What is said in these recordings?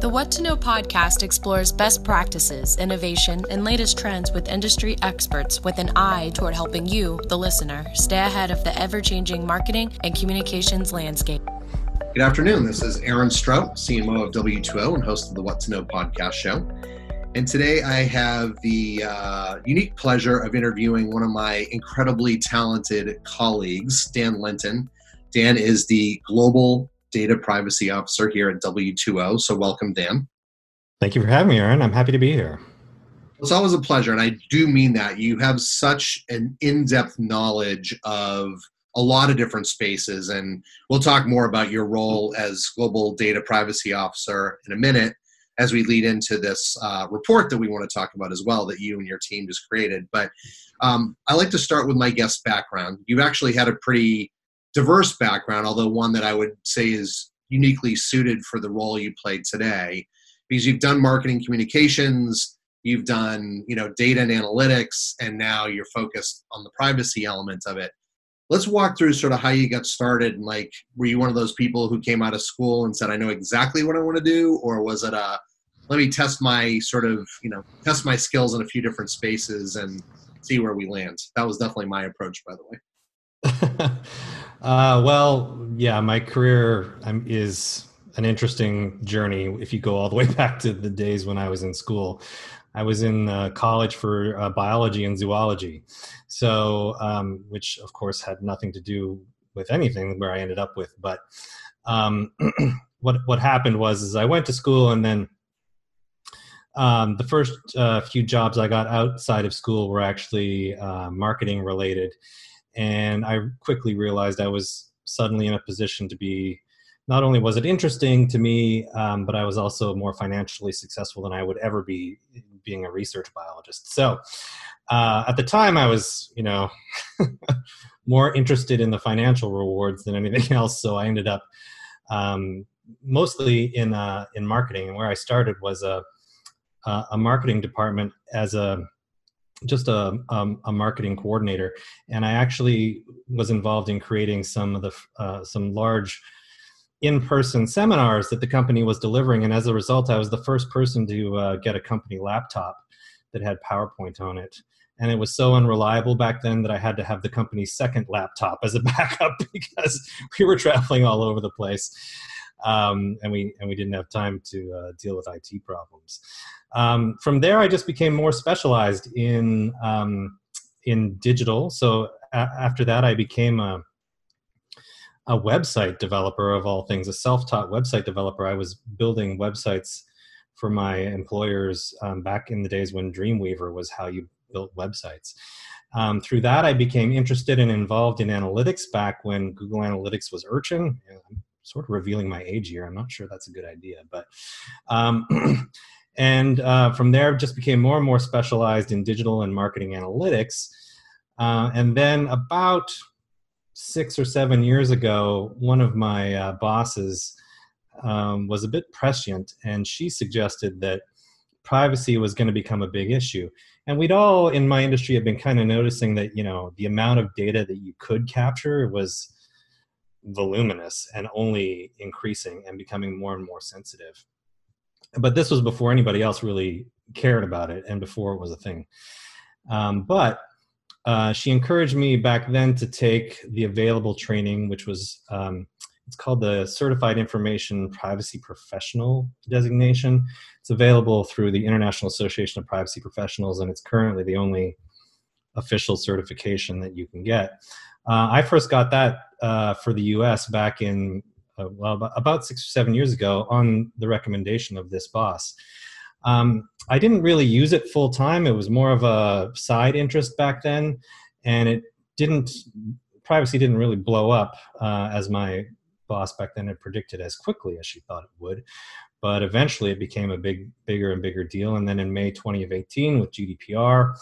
The What to Know podcast explores best practices, innovation, and latest trends with industry experts with an eye toward helping you, the listener, stay ahead of the ever changing marketing and communications landscape. Good afternoon. This is Aaron Strout, CMO of W2O and host of the What to Know podcast show. And today I have the uh, unique pleasure of interviewing one of my incredibly talented colleagues, Dan Linton. Dan is the global data privacy officer here at W2O. So, welcome, Dan. Thank you for having me, Aaron. I'm happy to be here. It's always a pleasure, and I do mean that. You have such an in depth knowledge of a lot of different spaces, and we'll talk more about your role as Global Data Privacy Officer in a minute as we lead into this uh, report that we want to talk about as well that you and your team just created. But um, I like to start with my guest background. You've actually had a pretty diverse background, although one that I would say is uniquely suited for the role you play today, because you've done marketing communications, you've done you know data and analytics, and now you're focused on the privacy element of it. Let's walk through sort of how you got started. And like, were you one of those people who came out of school and said, "I know exactly what I want to do," or was it a let me test my sort of you know test my skills in a few different spaces and see where we land. That was definitely my approach, by the way. Uh, well, yeah, my career um, is an interesting journey. If you go all the way back to the days when I was in school, I was in uh, college for uh, biology and zoology, so um, which of course had nothing to do with anything where I ended up with. But um, what what happened was is I went to school and then um, the first uh, few jobs I got outside of school were actually uh, marketing related and I quickly realized I was suddenly in a position to be not only was it interesting to me, um, but I was also more financially successful than I would ever be being a research biologist. So uh, at the time, I was, you know, more interested in the financial rewards than anything else. So I ended up um, mostly in uh, in marketing, and where I started was a a marketing department as a just a, um, a marketing coordinator, and I actually was involved in creating some of the uh, some large in-person seminars that the company was delivering, and as a result, I was the first person to uh, get a company laptop that had PowerPoint on it. And it was so unreliable back then that I had to have the company's second laptop as a backup because we were traveling all over the place um, and we and we didn't have time to uh, deal with IT problems. Um, from there, I just became more specialized in um, in digital. So a- after that, I became a a website developer of all things, a self-taught website developer. I was building websites for my employers um, back in the days when Dreamweaver was how you built websites. Um, through that, I became interested and involved in analytics back when Google Analytics was Urchin sort of revealing my age here. I'm not sure that's a good idea, but um, and uh, from there just became more and more specialized in digital and marketing analytics. Uh, and then about six or seven years ago, one of my uh, bosses um, was a bit prescient, and she suggested that privacy was going to become a big issue. And we'd all in my industry have been kind of noticing that you know the amount of data that you could capture was voluminous and only increasing and becoming more and more sensitive. But this was before anybody else really cared about it and before it was a thing. Um, but uh, she encouraged me back then to take the available training, which was um, it's called the Certified Information Privacy Professional designation. It's available through the International Association of Privacy Professionals, and it's currently the only official certification that you can get. Uh, I first got that uh, for the U.S. back in uh, well about six or seven years ago on the recommendation of this boss. Um, I didn't really use it full time. It was more of a side interest back then, and it didn't privacy didn't really blow up uh, as my boss back then had predicted as quickly as she thought it would. But eventually, it became a big, bigger and bigger deal. And then in May 2018, with GDPR,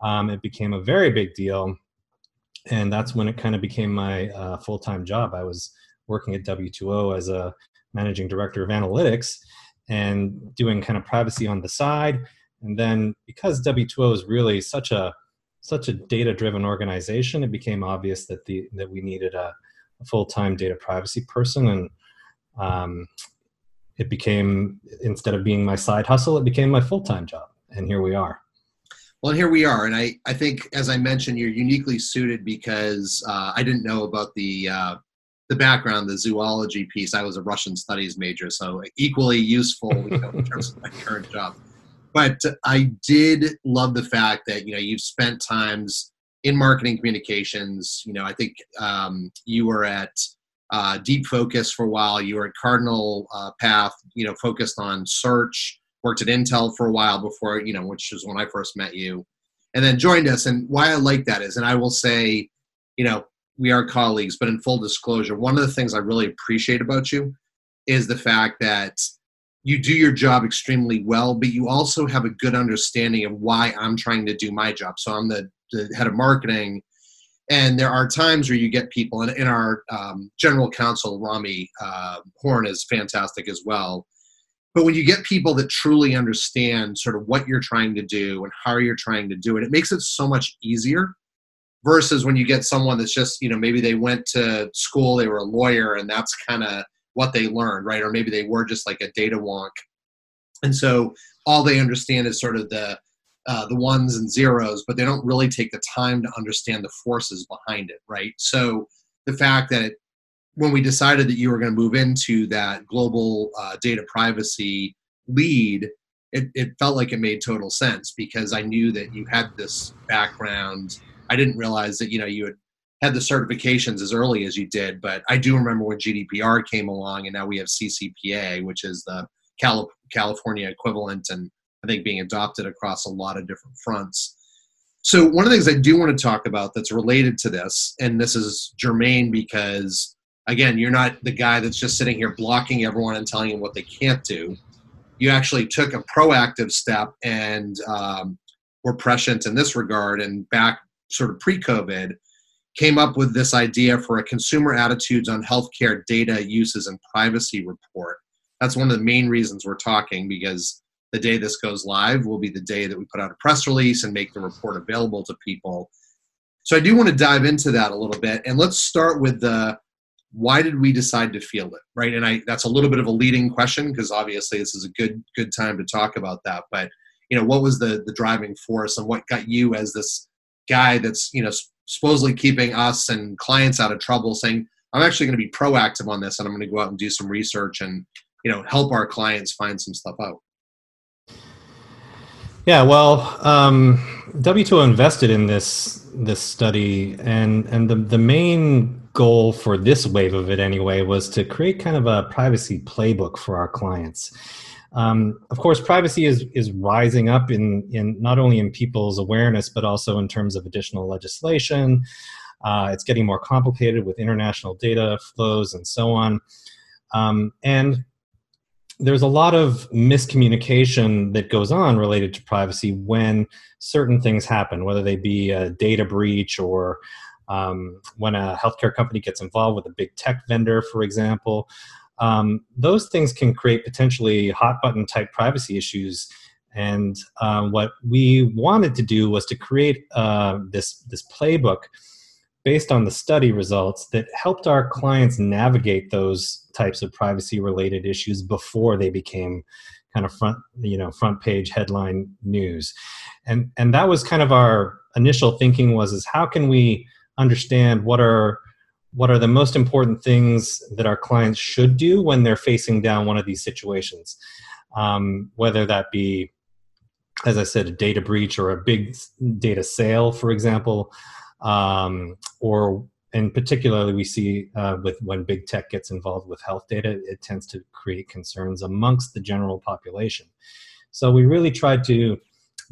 um, it became a very big deal and that's when it kind of became my uh, full-time job. I was working at w2o as a managing director of analytics and doing kind of privacy on the side. And then because w2o is really such a such a data driven organization it became obvious that the that we needed a, a full-time data privacy person. And um, it became instead of being my side hustle, it became my full time job, and here we are. Well, here we are, and I, I think, as I mentioned, you're uniquely suited because uh, I didn't know about the uh, the background, the zoology piece. I was a Russian studies major, so equally useful you know, in terms of my current job. But I did love the fact that you know you've spent times in marketing communications. You know, I think um, you were at uh, Deep Focus for a while. You were at Cardinal uh, Path. You know, focused on search worked at Intel for a while before, you know, which is when I first met you, and then joined us. And why I like that is, and I will say, you know, we are colleagues, but in full disclosure, one of the things I really appreciate about you is the fact that you do your job extremely well, but you also have a good understanding of why I'm trying to do my job. So I'm the, the head of marketing. And there are times where you get people, and in our um, general counsel, Rami uh, Horn is fantastic as well but when you get people that truly understand sort of what you're trying to do and how you're trying to do it, it makes it so much easier versus when you get someone that's just, you know, maybe they went to school, they were a lawyer, and that's kind of what they learned, right? Or maybe they were just like a data wonk. And so all they understand is sort of the uh, the ones and zeros, but they don't really take the time to understand the forces behind it, right? So the fact that when we decided that you were going to move into that global uh, data privacy lead, it, it felt like it made total sense because I knew that you had this background. I didn't realize that you know you had had the certifications as early as you did, but I do remember when GDPR came along, and now we have CCPA, which is the California equivalent, and I think being adopted across a lot of different fronts. So one of the things I do want to talk about that's related to this, and this is germane because again, you're not the guy that's just sitting here blocking everyone and telling them what they can't do. You actually took a proactive step and um, were prescient in this regard. And back sort of pre COVID, came up with this idea for a consumer attitudes on healthcare data uses and privacy report. That's one of the main reasons we're talking because the day this goes live will be the day that we put out a press release and make the report available to people. So I do want to dive into that a little bit. And let's start with the why did we decide to field it right? And i that's a little bit of a leading question because obviously this is a good good time to talk about that. But you know what was the the driving force and what got you as this guy that's you know supposedly keeping us and clients out of trouble saying i'm actually going to be proactive on this and i'm going to go out and do some research and you know help our clients find some stuff out yeah well um, w2o invested in this this study and and the the main goal for this wave of it anyway was to create kind of a privacy playbook for our clients. Um, of course, privacy is is rising up in in not only in people's awareness but also in terms of additional legislation. Uh, it's getting more complicated with international data flows and so on. Um, and there's a lot of miscommunication that goes on related to privacy when certain things happen, whether they be a data breach or um, when a healthcare company gets involved with a big tech vendor, for example, um, those things can create potentially hot button type privacy issues. And uh, what we wanted to do was to create uh, this this playbook based on the study results that helped our clients navigate those types of privacy related issues before they became kind of front you know front page headline news and and that was kind of our initial thinking was is how can we understand what are what are the most important things that our clients should do when they're facing down one of these situations. Um, whether that be as i said a data breach or a big data sale for example um, or and particularly we see uh, with when big tech gets involved with health data it tends to create concerns amongst the general population. So we really tried to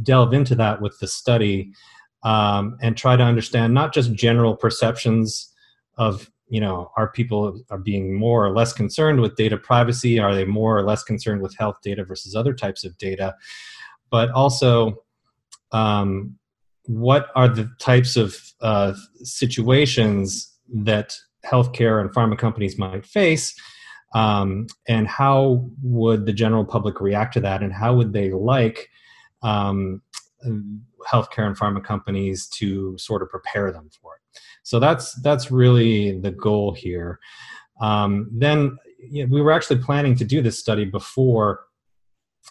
delve into that with the study um, and try to understand not just general perceptions of you know are people are being more or less concerned with data privacy? Are they more or less concerned with health data versus other types of data? But also um, what are the types of uh, situations that healthcare and pharma companies might face um, and how would the general public react to that? And how would they like um, healthcare and pharma companies to sort of prepare them for it. So that's that's really the goal here. Um, then yeah, we were actually planning to do this study before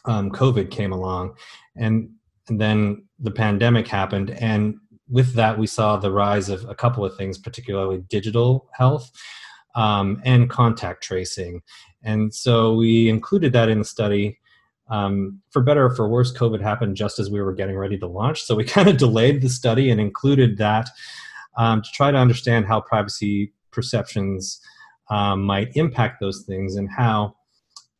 um, COVID came along, and, and then the pandemic happened, and with that we saw the rise of a couple of things, particularly digital health um, and contact tracing, and so we included that in the study. Um, for better or for worse, COVID happened just as we were getting ready to launch, so we kind of delayed the study and included that um, to try to understand how privacy perceptions um, might impact those things and how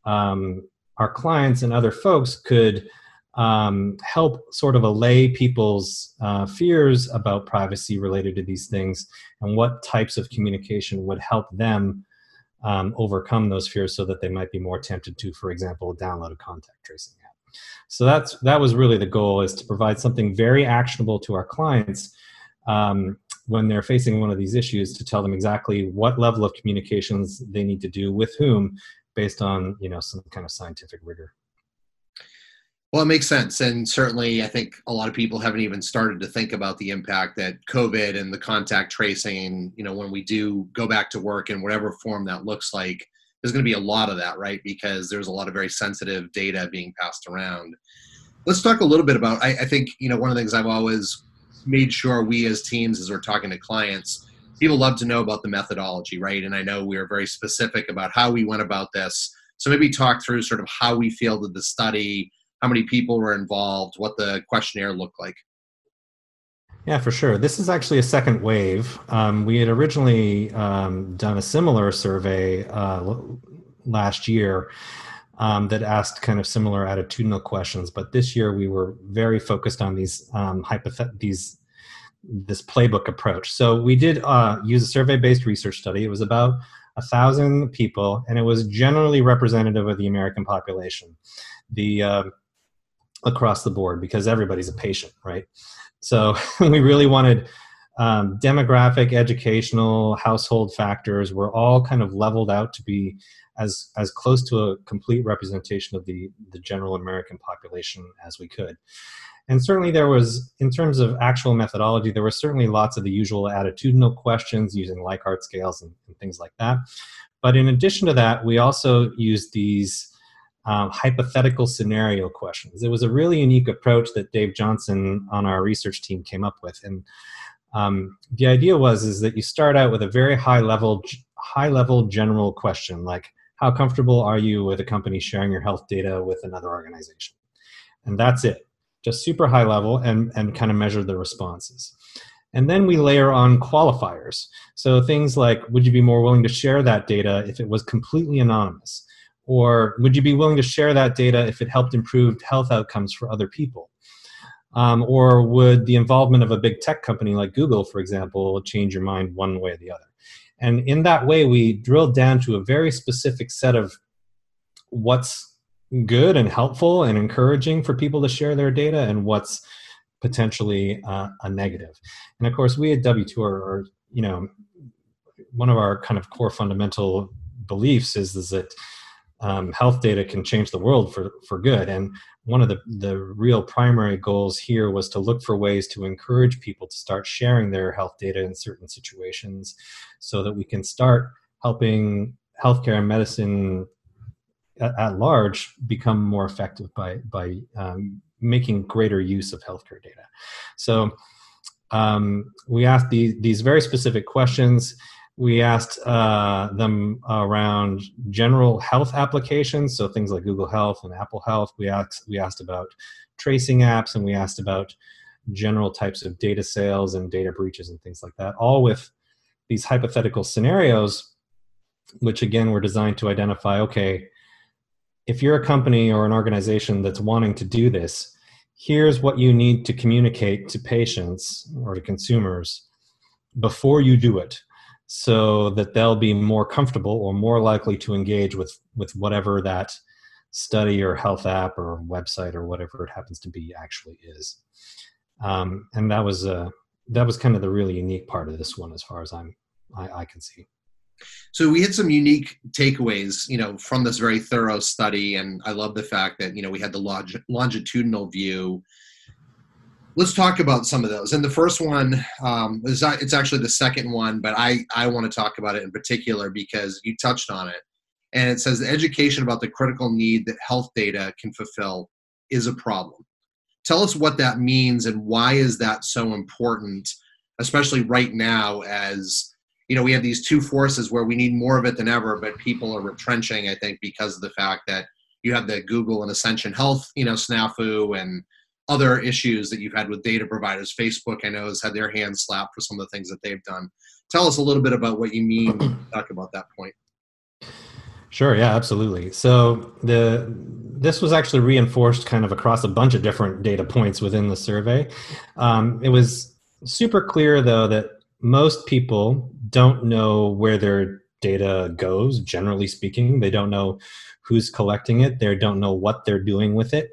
um, our clients and other folks could um, help sort of allay people's uh, fears about privacy related to these things and what types of communication would help them um, overcome those fears so that they might be more tempted to, for example, download a contact tracing app. So that's that was really the goal is to provide something very actionable to our clients um, when they're facing one of these issues to tell them exactly what level of communications they need to do with whom based on you know some kind of scientific rigor well it makes sense and certainly i think a lot of people haven't even started to think about the impact that covid and the contact tracing you know when we do go back to work in whatever form that looks like there's going to be a lot of that right because there's a lot of very sensitive data being passed around let's talk a little bit about I, I think you know one of the things i've always made sure we as teams, as we're talking to clients, people love to know about the methodology, right? And I know we are very specific about how we went about this. So maybe talk through sort of how we fielded the study, how many people were involved, what the questionnaire looked like. Yeah, for sure. This is actually a second wave. Um, we had originally um, done a similar survey uh, last year um, that asked kind of similar attitudinal questions. But this year we were very focused on these um, hypothet- these this playbook approach. So we did uh, use a survey-based research study. It was about a thousand people, and it was generally representative of the American population, the uh, across the board, because everybody's a patient, right? So we really wanted um, demographic, educational, household factors were all kind of leveled out to be as as close to a complete representation of the the general American population as we could. And certainly there was, in terms of actual methodology, there were certainly lots of the usual attitudinal questions using Likert scales and, and things like that. But in addition to that, we also used these um, hypothetical scenario questions. It was a really unique approach that Dave Johnson on our research team came up with. And um, the idea was is that you start out with a very high level, high level general question like, how comfortable are you with a company sharing your health data with another organization? And that's it, just super high level and, and kind of measure the responses. And then we layer on qualifiers. So things like, would you be more willing to share that data if it was completely anonymous? Or would you be willing to share that data if it helped improve health outcomes for other people? Um, or would the involvement of a big tech company like Google, for example, change your mind one way or the other? And in that way, we drilled down to a very specific set of what's good and helpful and encouraging for people to share their data and what's potentially uh, a negative. And of course, we at W2 are, you know, one of our kind of core fundamental beliefs is, is that um, health data can change the world for, for good. And one of the, the real primary goals here was to look for ways to encourage people to start sharing their health data in certain situations so that we can start helping healthcare and medicine at, at large become more effective by, by um, making greater use of healthcare data. So um, we asked these, these very specific questions we asked uh, them around general health applications, so things like Google Health and Apple Health. We asked we asked about tracing apps, and we asked about general types of data sales and data breaches and things like that. All with these hypothetical scenarios, which again were designed to identify. Okay, if you're a company or an organization that's wanting to do this, here's what you need to communicate to patients or to consumers before you do it so that they'll be more comfortable or more likely to engage with with whatever that study or health app or website or whatever it happens to be actually is. Um, and that was uh, that was kind of the really unique part of this one as far as i'm I, I can see. So we had some unique takeaways you know from this very thorough study. And i love the fact that you know we had the log- longitudinal view let's talk about some of those. And the first one um, is it's actually the second one, but I I want to talk about it in particular because you touched on it. and it says education about the critical need that health data can fulfill is a problem. Tell us what that means and why is that so important, especially right now as you know we have these two forces where we need more of it than ever, but people are retrenching. I think because of the fact that you have the Google and Ascension Health, you know, snafu and other issues that you've had with data providers. Facebook, I know, has had their hands slapped for some of the things that they've done. Tell us a little bit about what you mean. talk about that point. Sure. Yeah. Absolutely. So the this was actually reinforced kind of across a bunch of different data points within the survey. Um, it was super clear though that most people don't know where their data goes. Generally speaking, they don't know who's collecting it. They don't know what they're doing with it.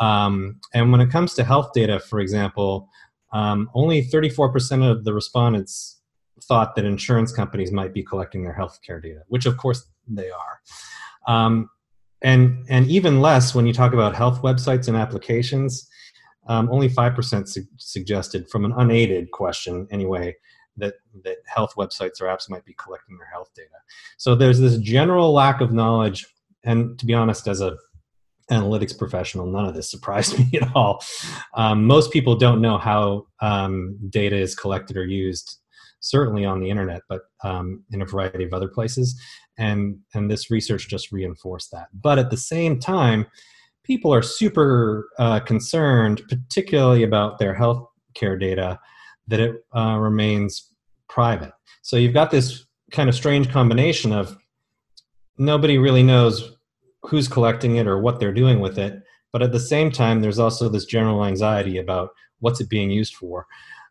Um, and when it comes to health data, for example, um, only 34% of the respondents thought that insurance companies might be collecting their healthcare data, which of course they are. Um, and, and even less when you talk about health websites and applications, um, only 5% su- suggested from an unaided question anyway that, that health websites or apps might be collecting their health data. So there's this general lack of knowledge. And to be honest, as a analytics professional, none of this surprised me at all. Um, most people don't know how um, data is collected or used, certainly on the internet, but um, in a variety of other places. And, and this research just reinforced that. But at the same time, people are super uh, concerned, particularly about their health care data, that it uh, remains private. So you've got this kind of strange combination of nobody really knows who's collecting it or what they're doing with it. But at the same time, there's also this general anxiety about what's it being used for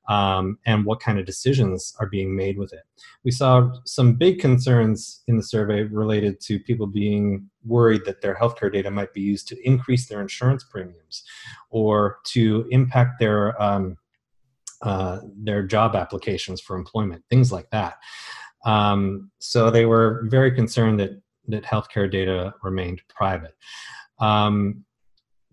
um, and what kind of decisions are being made with it. We saw some big concerns in the survey related to people being worried that their healthcare data might be used to increase their insurance premiums or to impact their um, uh, their job applications for employment, things like that. Um, so they were very concerned that that healthcare data remained private. Um,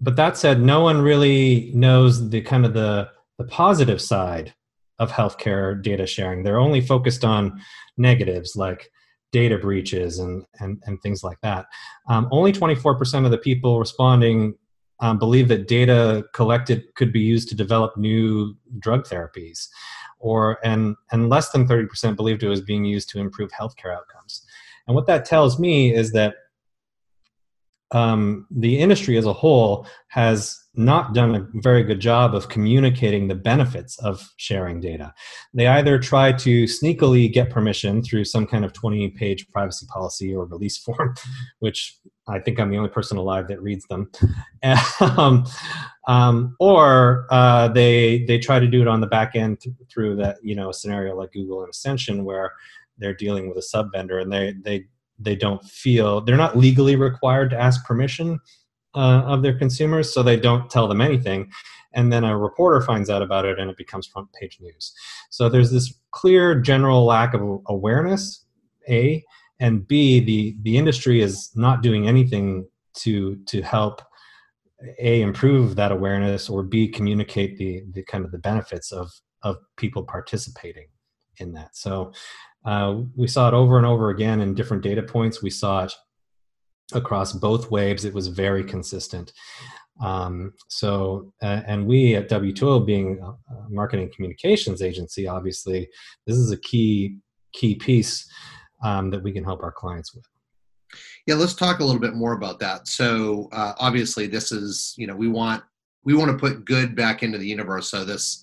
but that said, no one really knows the kind of the, the positive side of healthcare data sharing. They're only focused on negatives like data breaches and, and, and things like that. Um, only 24% of the people responding um, believe that data collected could be used to develop new drug therapies, or and and less than 30% believed it was being used to improve healthcare outcomes. And what that tells me is that um, the industry as a whole has not done a very good job of communicating the benefits of sharing data. They either try to sneakily get permission through some kind of 20 page privacy policy or release form, which I think I'm the only person alive that reads them. um, um, or uh, they they try to do it on the back end th- through that you know a scenario like Google and Ascension where they're dealing with a sub vendor and they they they don't feel they're not legally required to ask permission uh, of their consumers so they don't tell them anything. And then a reporter finds out about it and it becomes front page news. So there's this clear general lack of awareness a and b the the industry is not doing anything to to help a improve that awareness or b communicate the the kind of the benefits of of people participating in that. So uh, we saw it over and over again in different data points. We saw it across both waves. It was very consistent. Um, so, uh, and we at W2O, being a marketing communications agency, obviously, this is a key key piece um, that we can help our clients with. Yeah, let's talk a little bit more about that. So, uh, obviously, this is you know we want we want to put good back into the universe. So this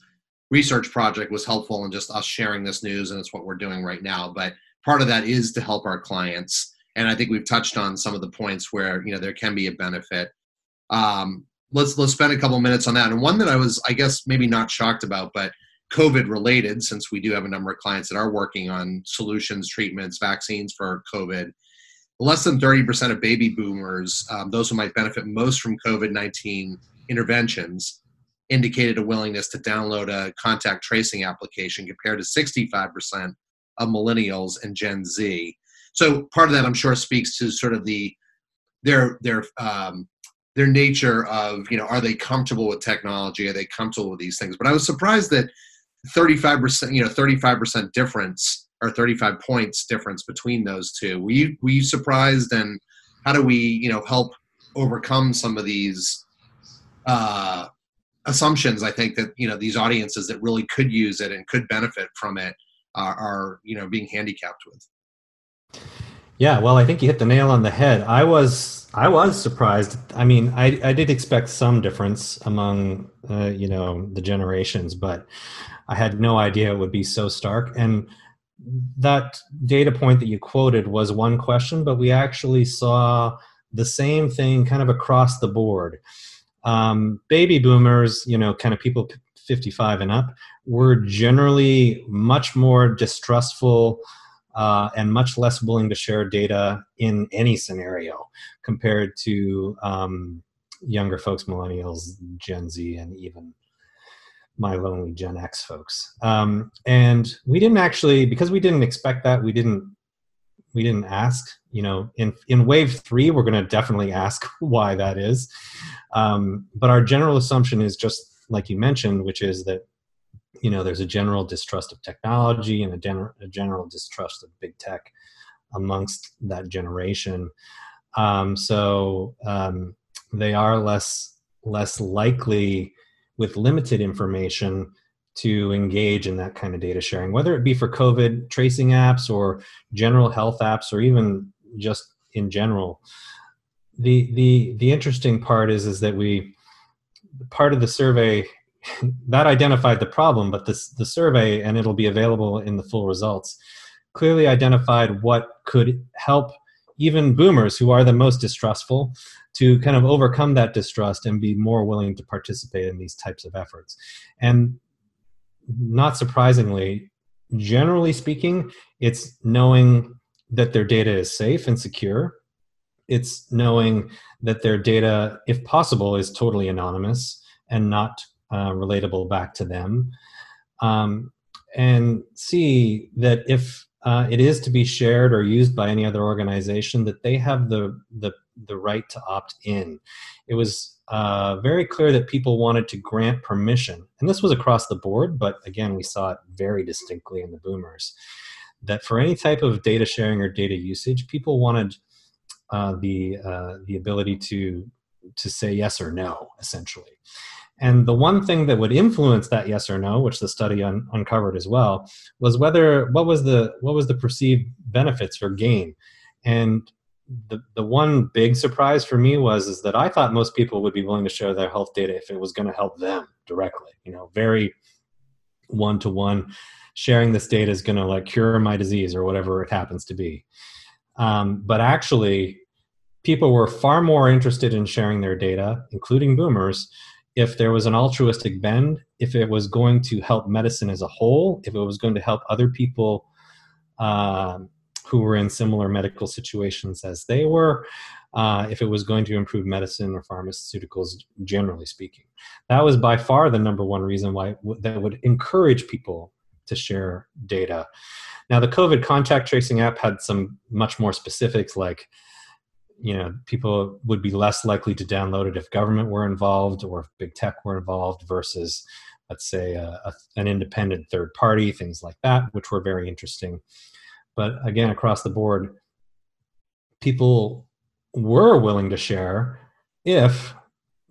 research project was helpful in just us sharing this news, and it's what we're doing right now. But part of that is to help our clients, and I think we've touched on some of the points where you know there can be a benefit. Um, let's let's spend a couple minutes on that. And one that I was, I guess, maybe not shocked about, but COVID related, since we do have a number of clients that are working on solutions, treatments, vaccines for COVID. Less than 30% of baby boomers, um, those who might benefit most from COVID 19 interventions, indicated a willingness to download a contact tracing application compared to 65% of millennials and Gen Z. So part of that, I'm sure, speaks to sort of the their their um, their nature of you know are they comfortable with technology? Are they comfortable with these things? But I was surprised that 35% you know 35% difference or 35 points difference between those two. Were you were you surprised, and how do we you know help overcome some of these uh, assumptions? I think that you know these audiences that really could use it and could benefit from it are, are you know being handicapped with. Yeah, well, I think you hit the nail on the head. I was I was surprised. I mean, I I did expect some difference among uh, you know the generations, but I had no idea it would be so stark. And that data point that you quoted was one question, but we actually saw the same thing kind of across the board. Um, baby boomers, you know, kind of people 55 and up, were generally much more distrustful uh, and much less willing to share data in any scenario compared to um, younger folks, millennials, Gen Z, and even my lonely Gen X folks. Um, and we didn't actually, because we didn't expect that, we didn't we didn't ask. You know, in in wave three, we're going to definitely ask why that is. Um, but our general assumption is just like you mentioned, which is that you know there's a general distrust of technology and a, gen- a general distrust of big tech amongst that generation. Um, so um, they are less less likely with limited information to engage in that kind of data sharing, whether it be for COVID tracing apps or general health apps or even just in general. The the the interesting part is is that we part of the survey that identified the problem, but this the survey and it'll be available in the full results clearly identified what could help even boomers who are the most distrustful to kind of overcome that distrust and be more willing to participate in these types of efforts. And not surprisingly, generally speaking, it's knowing that their data is safe and secure. It's knowing that their data, if possible, is totally anonymous and not uh, relatable back to them. Um, and see that if uh, it is to be shared or used by any other organization, that they have the the the right to opt in. It was uh, very clear that people wanted to grant permission, and this was across the board, but again, we saw it very distinctly in the boomers. That for any type of data sharing or data usage, people wanted uh, the uh, the ability to to say yes or no, essentially. And the one thing that would influence that yes or no, which the study un- uncovered as well, was whether what was the what was the perceived benefits for gain. And the the one big surprise for me was is that I thought most people would be willing to share their health data if it was going to help them directly. You know, very one to one. Sharing this data is going to like cure my disease or whatever it happens to be. Um, but actually, people were far more interested in sharing their data, including boomers, if there was an altruistic bend, if it was going to help medicine as a whole, if it was going to help other people uh, who were in similar medical situations as they were, uh, if it was going to improve medicine or pharmaceuticals, generally speaking. That was by far the number one reason why w- that would encourage people to share data. Now, the COVID contact tracing app had some much more specifics like you know people would be less likely to download it if government were involved or if big tech were involved versus let's say a, a, an independent third party things like that which were very interesting but again across the board people were willing to share if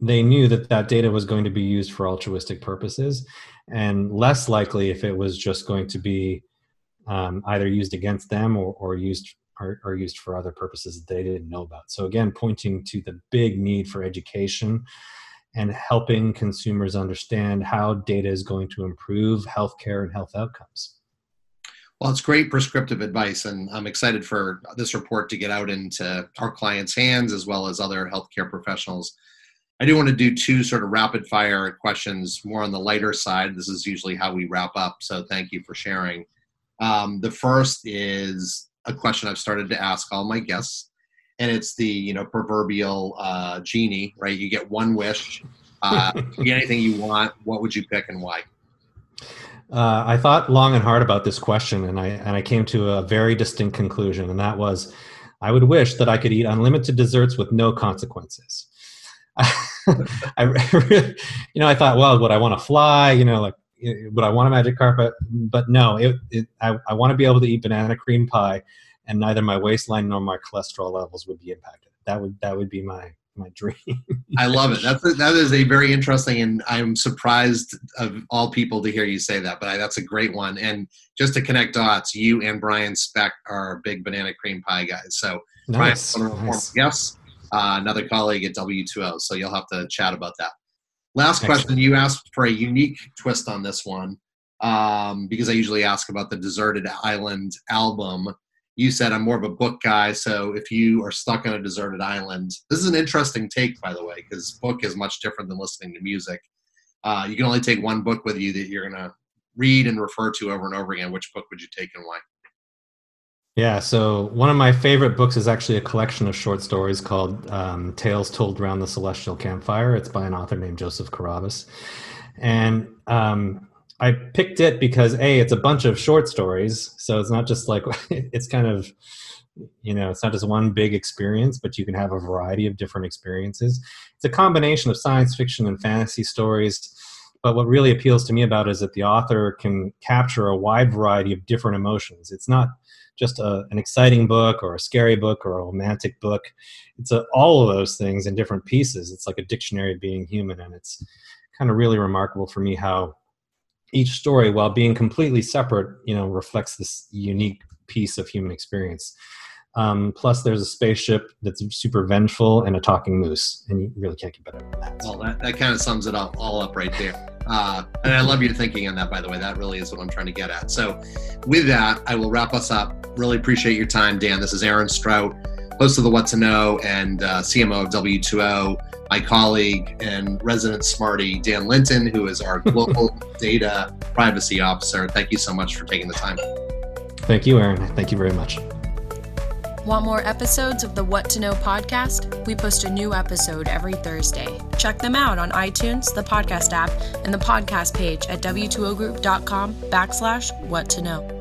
they knew that that data was going to be used for altruistic purposes and less likely if it was just going to be um, either used against them or, or used are, are used for other purposes that they didn't know about. So again, pointing to the big need for education and helping consumers understand how data is going to improve healthcare and health outcomes. Well, it's great prescriptive advice, and I'm excited for this report to get out into our clients' hands as well as other healthcare professionals. I do want to do two sort of rapid fire questions more on the lighter side. This is usually how we wrap up, so thank you for sharing. Um, the first is a question I've started to ask all my guests, and it's the you know proverbial uh, genie, right? You get one wish. Uh, you get anything you want. What would you pick and why? Uh, I thought long and hard about this question, and I and I came to a very distinct conclusion, and that was, I would wish that I could eat unlimited desserts with no consequences. I, you know, I thought, well, would I want to fly? You know, like would I want a magic carpet? But no, it, it, I, I want to be able to eat banana cream pie, and neither my waistline nor my cholesterol levels would be impacted. That would that would be my my dream. I love it. That's a, that is a very interesting, and I'm surprised of all people to hear you say that. But I, that's a great one. And just to connect dots, you and Brian Speck are big banana cream pie guys. So nice. Brian's nice. guest, uh, another colleague at W2O. So you'll have to chat about that. Last Excellent. question. You asked for a unique twist on this one um, because I usually ask about the Deserted Island album you said I'm more of a book guy, so if you are stuck on a deserted island, this is an interesting take, by the way, because book is much different than listening to music. Uh, you can only take one book with you that you're going to read and refer to over and over again. Which book would you take and why? Yeah, so one of my favorite books is actually a collection of short stories called um, Tales Told Around the Celestial Campfire. It's by an author named Joseph Carabas. And um, I picked it because a it's a bunch of short stories, so it's not just like it's kind of you know it's not just one big experience, but you can have a variety of different experiences. It's a combination of science fiction and fantasy stories. But what really appeals to me about it is that the author can capture a wide variety of different emotions. It's not just a, an exciting book or a scary book or a romantic book. It's a, all of those things in different pieces. It's like a dictionary of being human, and it's kind of really remarkable for me how each story, while being completely separate, you know, reflects this unique piece of human experience. Um, plus, there's a spaceship that's super vengeful and a talking moose, and you really can't get better than that. Well, that, that kind of sums it all, all up right there. Uh, and I love your thinking on that, by the way. That really is what I'm trying to get at. So, with that, I will wrap us up. Really appreciate your time, Dan. This is Aaron Strout, host of the What to Know and uh, CMO of W2O my colleague and resident smarty, Dan Linton, who is our global data privacy officer. Thank you so much for taking the time. Thank you, Aaron. Thank you very much. Want more episodes of the What to Know podcast? We post a new episode every Thursday. Check them out on iTunes, the podcast app, and the podcast page at w2ogroup.com backslash what to know.